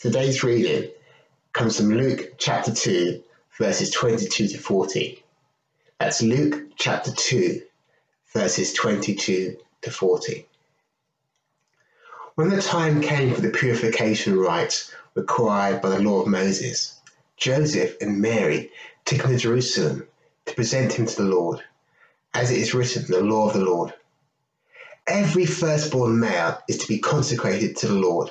Today's reading comes from Luke chapter 2, verses 22 to 40. That's Luke chapter 2, verses 22 to 40. When the time came for the purification rites required by the law of Moses, Joseph and Mary took him to Jerusalem to present him to the Lord, as it is written in the law of the Lord. Every firstborn male is to be consecrated to the Lord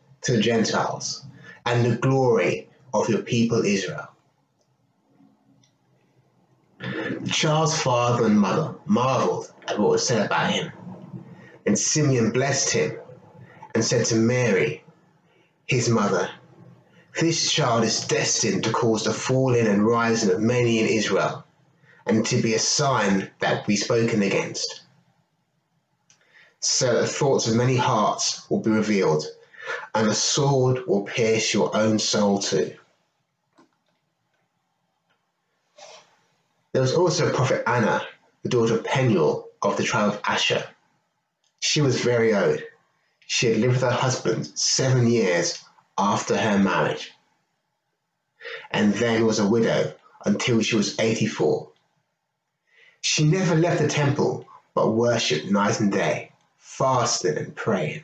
to the Gentiles, and the glory of your people Israel. Charles' father and mother marveled at what was said about him. And Simeon blessed him and said to Mary, his mother, This child is destined to cause the falling and rising of many in Israel, and to be a sign that will be spoken against. So that the thoughts of many hearts will be revealed, and a sword will pierce your own soul too. There was also prophet Anna, the daughter of Penuel of the tribe of Asher. She was very old. She had lived with her husband seven years after her marriage, and then was a widow until she was 84. She never left the temple, but worshipped night and day, fasting and praying.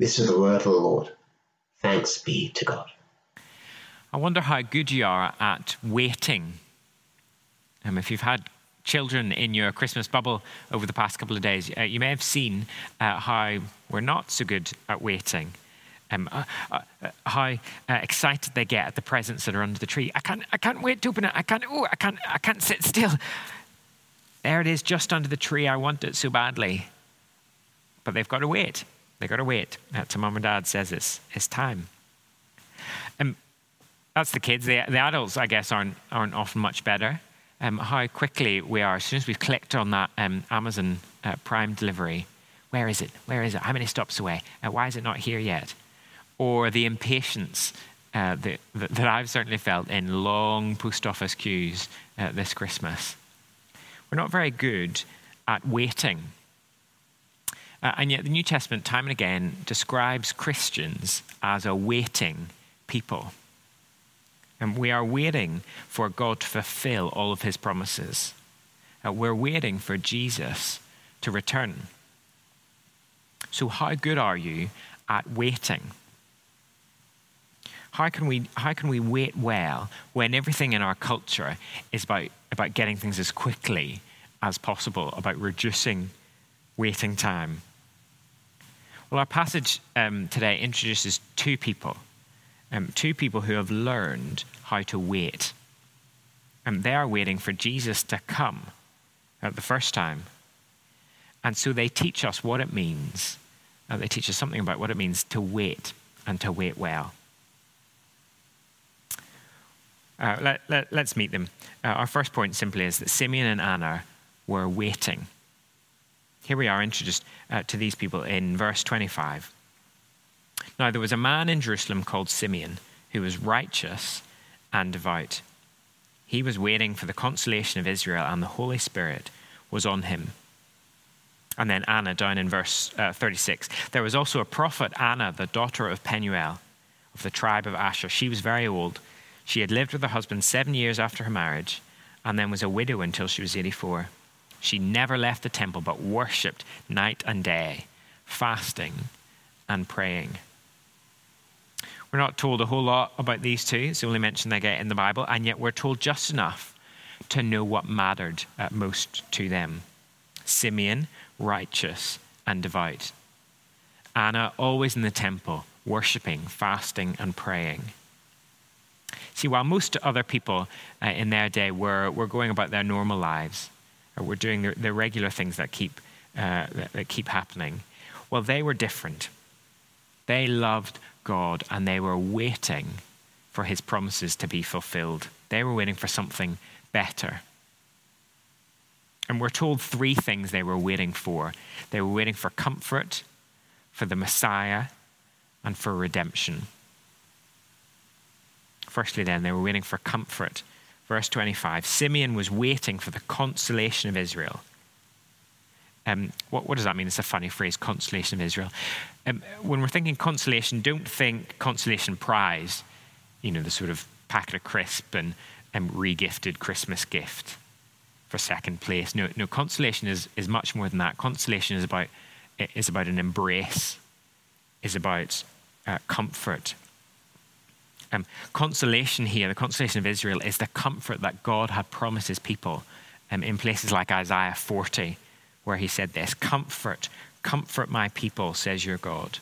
This is the word of the Lord. Thanks be to God. I wonder how good you are at waiting. Um, if you've had children in your Christmas bubble over the past couple of days, uh, you may have seen uh, how we're not so good at waiting. Um, uh, uh, uh how excited they get at the presents that are under the tree. I can't, I can't wait to open it. I can't, oh, I can't, I can't sit still. There it is, just under the tree. I want it so badly. But they've got to wait. They've got to wait. To mum and dad says it's, it's time. And that's the kids. The, the adults, I guess, aren't, aren't often much better. Um, how quickly we are, as soon as we've clicked on that um, Amazon uh, Prime delivery, where is it? Where is it? How many stops away? Uh, why is it not here yet? Or the impatience uh, that, that, I've certainly felt in long post office queues uh, this Christmas. We're not very good at waiting. Uh, and yet, the New Testament, time and again, describes Christians as a waiting people. And we are waiting for God to fulfill all of his promises. Uh, we're waiting for Jesus to return. So, how good are you at waiting? How can, we, how can we wait well when everything in our culture is about, about getting things as quickly as possible, about reducing waiting time? Well, our passage um, today introduces two people um, two people who have learned how to wait. And they are waiting for Jesus to come at the first time. And so they teach us what it means. Uh, they teach us something about what it means to wait and to wait well. Uh, let, let, let's meet them. Uh, our first point simply is that Simeon and Anna were waiting. Here we are introduced uh, to these people in verse 25. Now, there was a man in Jerusalem called Simeon, who was righteous and devout. He was waiting for the consolation of Israel, and the Holy Spirit was on him. And then Anna, down in verse uh, 36. There was also a prophet, Anna, the daughter of Penuel, of the tribe of Asher. She was very old. She had lived with her husband seven years after her marriage, and then was a widow until she was 84. She never left the temple, but worshipped night and day, fasting and praying. We're not told a whole lot about these two. It's the only mention they get in the Bible, and yet we're told just enough to know what mattered most to them. Simeon, righteous and devout. Anna, always in the temple, worshipping, fasting, and praying. See, while most other people uh, in their day were, were going about their normal lives, were doing the, the regular things that keep, uh, that, that keep happening, well, they were different. They loved God and they were waiting for his promises to be fulfilled. They were waiting for something better. And we're told three things they were waiting for they were waiting for comfort, for the Messiah, and for redemption. Firstly, then, they were waiting for comfort. Verse 25 Simeon was waiting for the consolation of Israel. Um, what, what, does that mean? It's a funny phrase, consolation of Israel. Um, when we're thinking consolation, don't think consolation prize, you know, the sort of packet of crisp and um, regifted Christmas gift for second place. No, no, consolation is, is much more than that. Consolation is about, is about an embrace, is about uh, comfort. Um, consolation here, the consolation of Israel, is the comfort that God had promised his people um, in places like Isaiah 40 where he said this Comfort, comfort my people, says your God.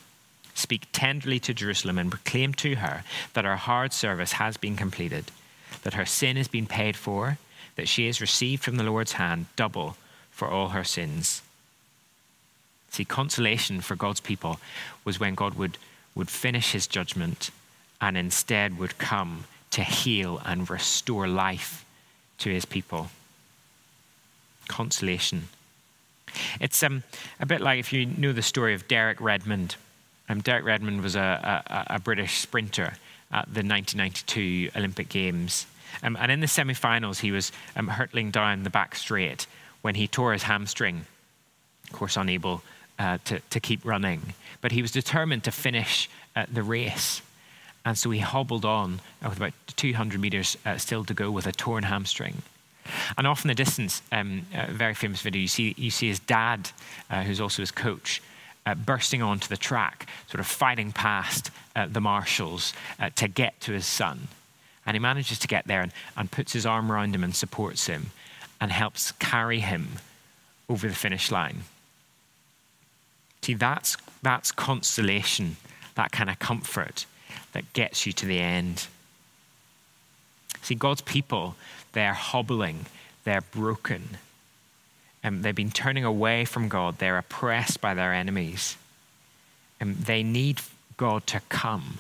Speak tenderly to Jerusalem and proclaim to her that her hard service has been completed, that her sin has been paid for, that she has received from the Lord's hand double for all her sins. See, consolation for God's people was when God would, would finish his judgment and instead would come to heal and restore life to his people. Consolation it's um, a bit like if you know the story of Derek Redmond. Um, Derek Redmond was a, a, a, British sprinter at the 1992 Olympic Games. Um, and in the semi finals, he was um, hurtling down the back straight when he tore his hamstring, of course, unable uh, to, to keep running. But he was determined to finish uh, the race. And so he hobbled on with about 200 meters uh, still to go with a torn hamstring. And off in the distance, um, a very famous video, you see, you see his dad, uh, who's also his coach, uh, bursting onto the track, sort of fighting past uh, the marshals uh, to get to his son. And he manages to get there and, and puts his arm around him and supports him and helps carry him over the finish line. See, that's, that's consolation, that kind of comfort that gets you to the end. See, God's people they're hobbling, they're broken. and they've been turning away from God, they're oppressed by their enemies. And they need God to come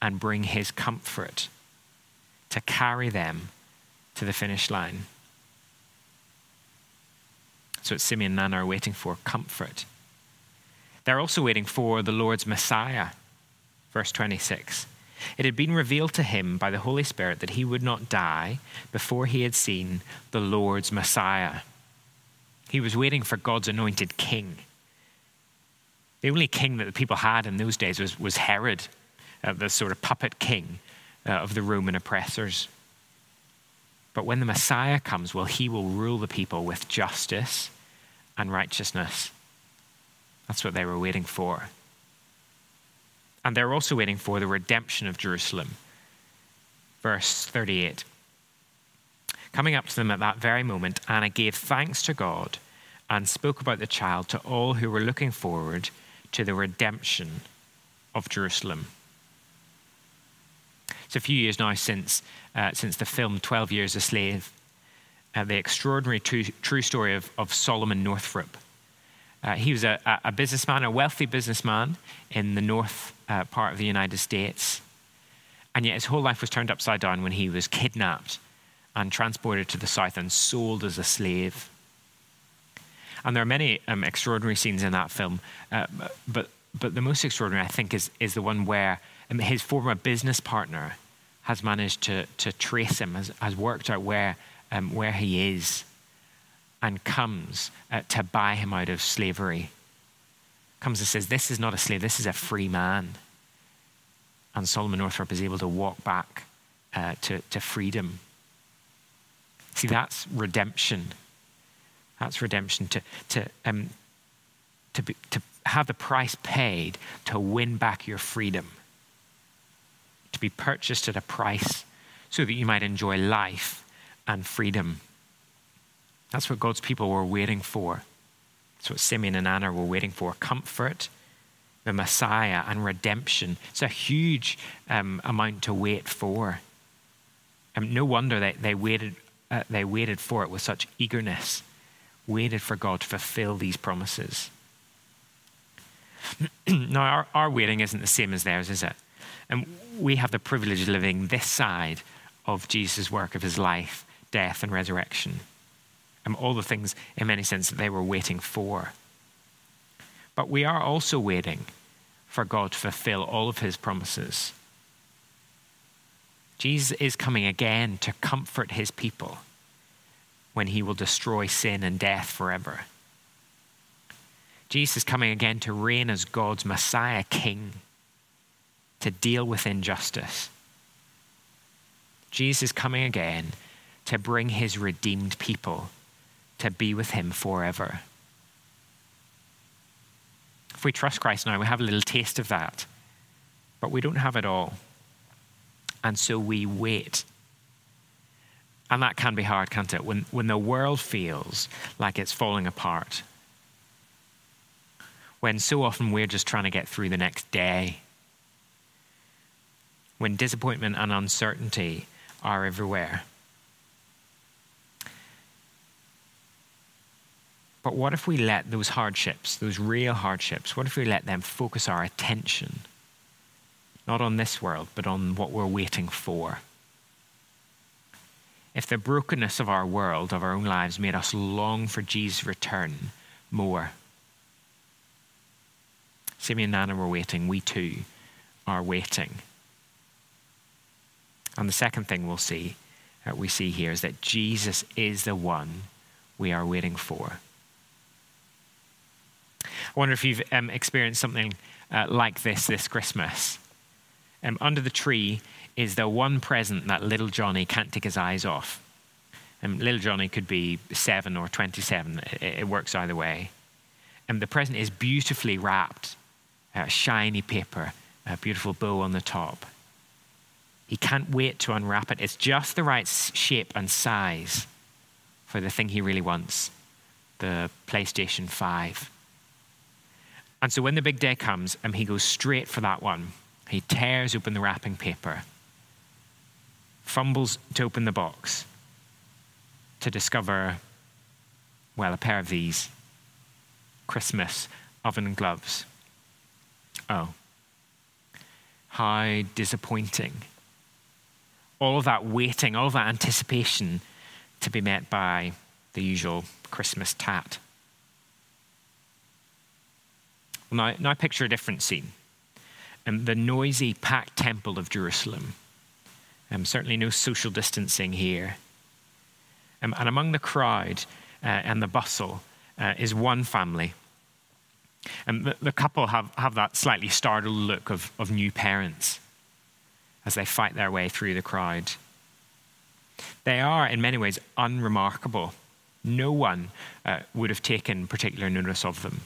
and bring his comfort, to carry them to the finish line. So it's Simeon and Anna are waiting for comfort. They're also waiting for the Lord's Messiah. Verse 26. It had been revealed to him by the Holy Spirit that he would not die before he had seen the Lord's Messiah. He was waiting for God's anointed king. The only king that the people had in those days was, was Herod, uh, the sort of puppet king uh, of the Roman oppressors. But when the Messiah comes, well, he will rule the people with justice and righteousness. That's what they were waiting for. And they're also waiting for the redemption of Jerusalem. Verse 38. Coming up to them at that very moment, Anna gave thanks to God and spoke about the child to all who were looking forward to the redemption of Jerusalem. It's a few years now since, uh, since the film 12 Years a Slave, uh, the extraordinary true, true story of, of Solomon Northup. Uh, he was a, a, businessman, a wealthy businessman in the north uh, part of the United States. And yet his whole life was turned upside down when he was kidnapped and transported to the south and sold as a slave. And there are many um, extraordinary scenes in that film, uh, but, but the most extraordinary, I think, is, is the one where um, his former business partner has managed to, to trace him, has, has worked out where, um, where he is, and comes uh, to buy him out of slavery. Comes and says, This is not a slave, this is a free man. And Solomon Northup is able to walk back uh, to, to freedom. See, that's redemption. That's redemption to, to, um, to, be, to have the price paid to win back your freedom, to be purchased at a price so that you might enjoy life and freedom. That's what God's people were waiting for. That's what Simeon and Anna were waiting for comfort, the Messiah, and redemption. It's a huge um, amount to wait for. Um, no wonder they, they, waited, uh, they waited for it with such eagerness, waited for God to fulfill these promises. now, our, our waiting isn't the same as theirs, is it? And we have the privilege of living this side of Jesus' work of his life, death, and resurrection. And all the things, in many sense, that they were waiting for. But we are also waiting for God to fulfill all of his promises. Jesus is coming again to comfort his people when he will destroy sin and death forever. Jesus is coming again to reign as God's Messiah King, to deal with injustice. Jesus is coming again to bring his redeemed people to be with him forever. If we trust Christ now, we have a little taste of that, but we don't have it all. And so we wait. And that can be hard, can't it? When, when the world feels like it's falling apart, when so often we're just trying to get through the next day. When disappointment and uncertainty are everywhere. But what if we let those hardships, those real hardships, what if we let them focus our attention not on this world, but on what we're waiting for? If the brokenness of our world, of our own lives, made us long for Jesus' return more, Simeon and Anna were waiting. We too are waiting. And the second thing we'll see, that we see here, is that Jesus is the one we are waiting for. I wonder if you've um, experienced something uh, like this this Christmas. Um, under the tree is the one present that little Johnny can't take his eyes off. Um, little Johnny could be seven or 27, it, it works either way. And um, the present is beautifully wrapped uh, shiny paper, a beautiful bow on the top. He can't wait to unwrap it. It's just the right shape and size for the thing he really wants the PlayStation 5. And so when the big day comes, um, he goes straight for that one. He tears open the wrapping paper, fumbles to open the box to discover, well, a pair of these Christmas oven gloves. Oh, how disappointing. All of that waiting, all of that anticipation to be met by the usual Christmas tat. Now, now picture a different scene. Um, the noisy, packed temple of Jerusalem. Um, certainly no social distancing here. Um, and among the crowd uh, and the bustle uh, is one family and the, the couple have, have that slightly startled look of, of new parents as they fight their way through the crowd. They are, in many ways, unremarkable. No one uh, would have taken particular notice of them.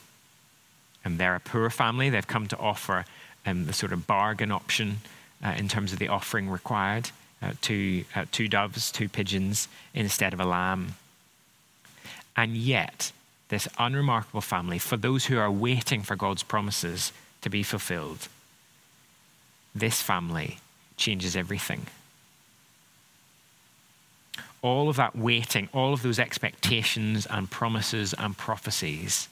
And they're a poor family. They've come to offer um, the sort of bargain option uh, in terms of the offering required uh, two, uh, two doves, two pigeons instead of a lamb. And yet, this unremarkable family, for those who are waiting for God's promises to be fulfilled, this family changes everything. All of that waiting, all of those expectations and promises and prophecies.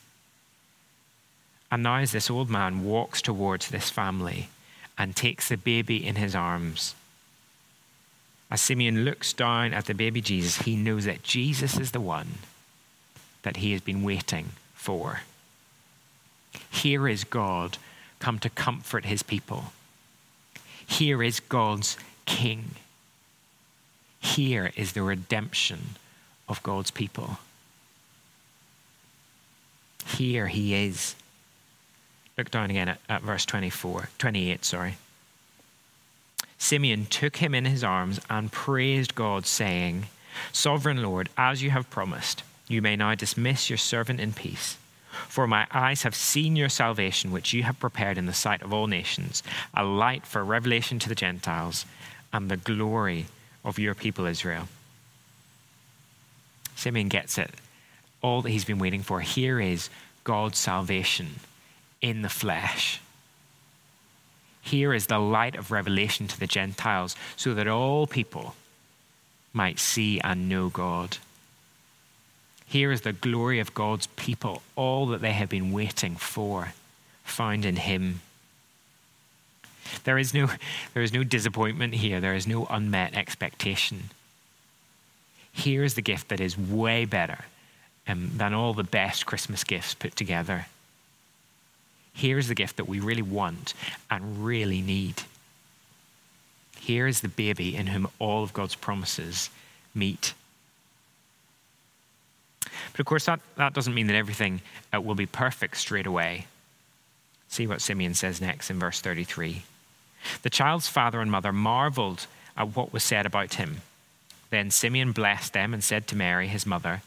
And now, as this old man walks towards this family and takes the baby in his arms, as Simeon looks down at the baby Jesus, he knows that Jesus is the one that he has been waiting for. Here is God come to comfort his people. Here is God's king. Here is the redemption of God's people. Here he is. Look down again at, at verse 24, 28, sorry. Simeon took him in his arms and praised God, saying, Sovereign Lord, as you have promised, you may now dismiss your servant in peace. For my eyes have seen your salvation, which you have prepared in the sight of all nations, a light for revelation to the Gentiles and the glory of your people Israel. Simeon gets it. All that he's been waiting for. Here is God's salvation in the flesh. Here is the light of revelation to the Gentiles, so that all people might see and know God. Here is the glory of God's people, all that they have been waiting for, found in Him. There is no, there is no disappointment here, there is no unmet expectation. Here is the gift that is way better um, than all the best Christmas gifts put together. Here's the gift that we really want and really need. Here is the baby in whom all of God's promises meet. But of course, that, that doesn't mean that everything uh, will be perfect straight away. See what Simeon says next in verse 33. The child's father and mother marveled at what was said about him. Then Simeon blessed them and said to Mary, his mother,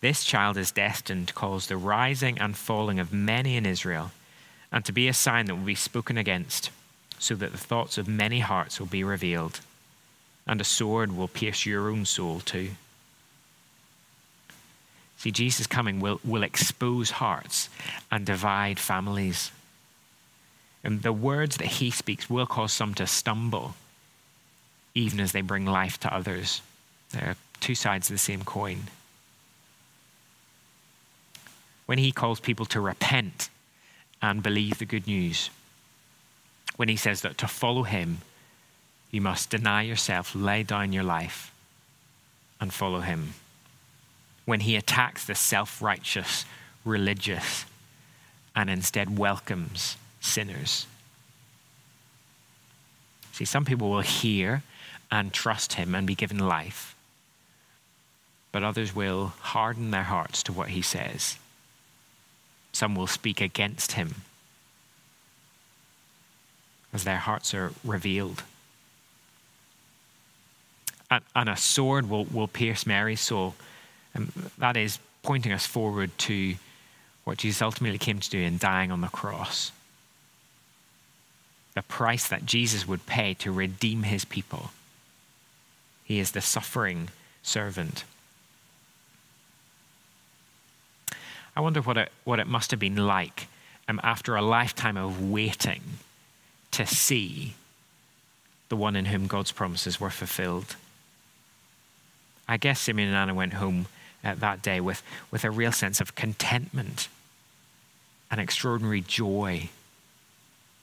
This child is destined to cause the rising and falling of many in Israel, and to be a sign that will be spoken against, so that the thoughts of many hearts will be revealed, and a sword will pierce your own soul too. See, Jesus' coming will, will expose hearts and divide families. And the words that he speaks will cause some to stumble, even as they bring life to others. They're two sides of the same coin. When he calls people to repent and believe the good news, when he says that to follow him, you must deny yourself, lay down your life, and follow him when he attacks the self righteous religious and instead welcomes sinners. See, some people will hear and trust him and be given life, but others will harden their hearts to what he says. Some will speak against him as their hearts are revealed. And, and a sword will, will pierce Mary's soul and that is pointing us forward to what Jesus ultimately came to do in dying on the cross. The price that Jesus would pay to redeem his people. He is the suffering servant. I wonder what it, what it must have been like um, after a lifetime of waiting to see the one in whom God's promises were fulfilled. I guess Simeon and Anna went home uh, that day with, with a real sense of contentment, an extraordinary joy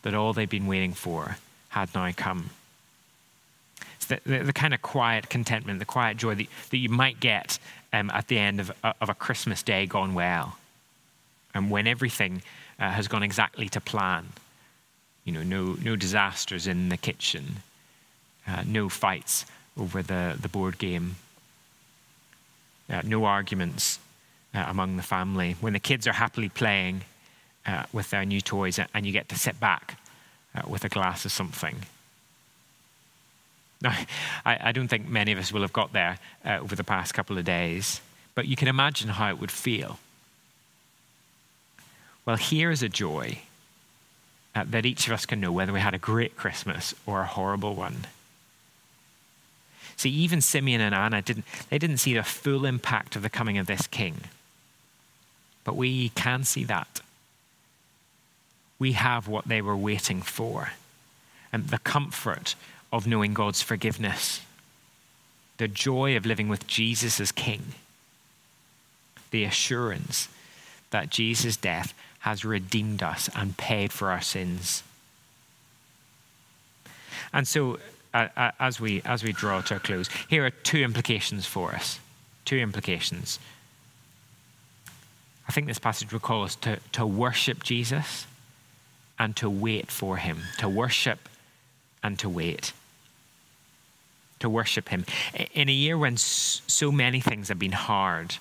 that all they'd been waiting for had now come. It's the, the, the kind of quiet contentment, the quiet joy that, that you might get um, at the end of, of a Christmas day gone well. And when everything uh, has gone exactly to plan, you know, no, no disasters in the kitchen, uh, no fights over the, the board game, uh, no arguments uh, among the family. When the kids are happily playing uh, with their new toys and you get to sit back uh, with a glass of something. Now, I, I, don't think many of us will have got there uh, over the past couple of days, but you can imagine how it would feel. Well, here is a joy uh, that each of us can know whether we had a great Christmas or a horrible one. See, even Simeon and Anna didn't, they didn't see the full impact of the coming of this king. But we can see that. We have what they were waiting for and the comfort of knowing God's forgiveness, the joy of living with Jesus as king, the assurance that Jesus' death has redeemed us and paid for our sins. And so uh, as, we, as we draw to a close, here are two implications for us. Two implications. I think this passage will call us to, to worship Jesus and to wait for him, to worship and to wait. to worship Him. In a year when so many things have been hard,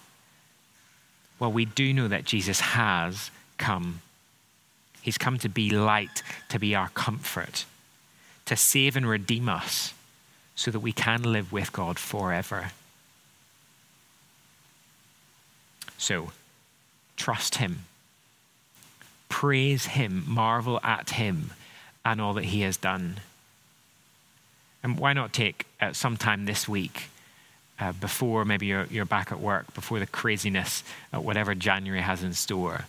well, we do know that Jesus has come. He's come to be light, to be our comfort, to save and redeem us so that we can live with God forever. So, trust Him, praise Him, marvel at Him and all that He has done. And why not take uh, some time this week uh, before maybe you're, you're back at work, before the craziness, uh, whatever January has in store,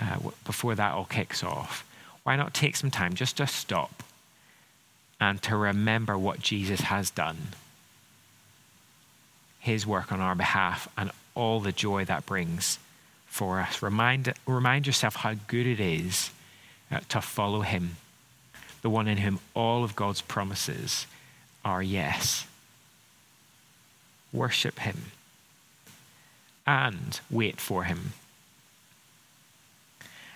uh, before that all kicks off? Why not take some time just to stop and to remember what Jesus has done? His work on our behalf and all the joy that brings for us. Remind, remind yourself how good it is uh, to follow Him, the one in whom all of God's promises are yes. Worship Him and wait for Him.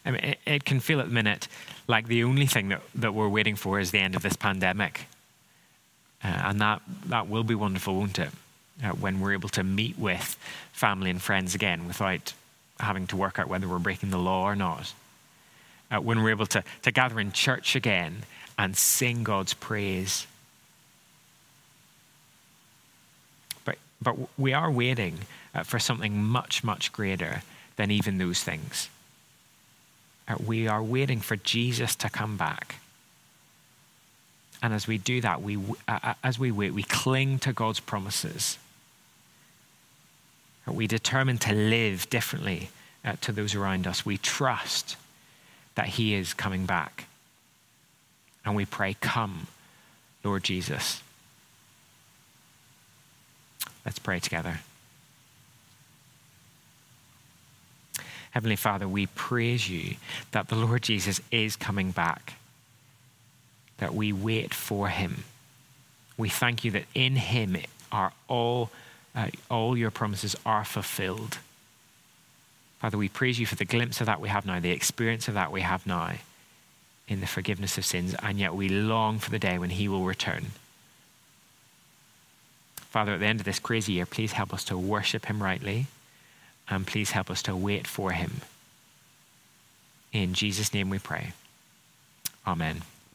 I mean, it, it, can feel at the minute like the only thing that, that we're waiting for is the end of this pandemic. Uh, and that, that will be wonderful, won't it? Uh, when we're able to meet with family and friends again without having to work out whether we're breaking the law or not. Uh, when we're able to, to gather in church again and sing God's praise But but we are waiting uh, for something much, much greater than even those things. Uh, we are waiting for Jesus to come back. And as we do that, we, uh, as we wait, we cling to God's promises. We determine to live differently uh, to those around us. We trust that He is coming back. And we pray, Come, Lord Jesus. Let's pray together. Heavenly Father, we praise you that the Lord Jesus is coming back, that we wait for him. We thank you that in him are all, uh, all your promises are fulfilled. Father, we praise you for the glimpse of that we have now, the experience of that we have now in the forgiveness of sins, and yet we long for the day when he will return Father, at the end of this crazy year, please help us to worship Him rightly and please help us to wait for Him. In Jesus' name we pray. Amen.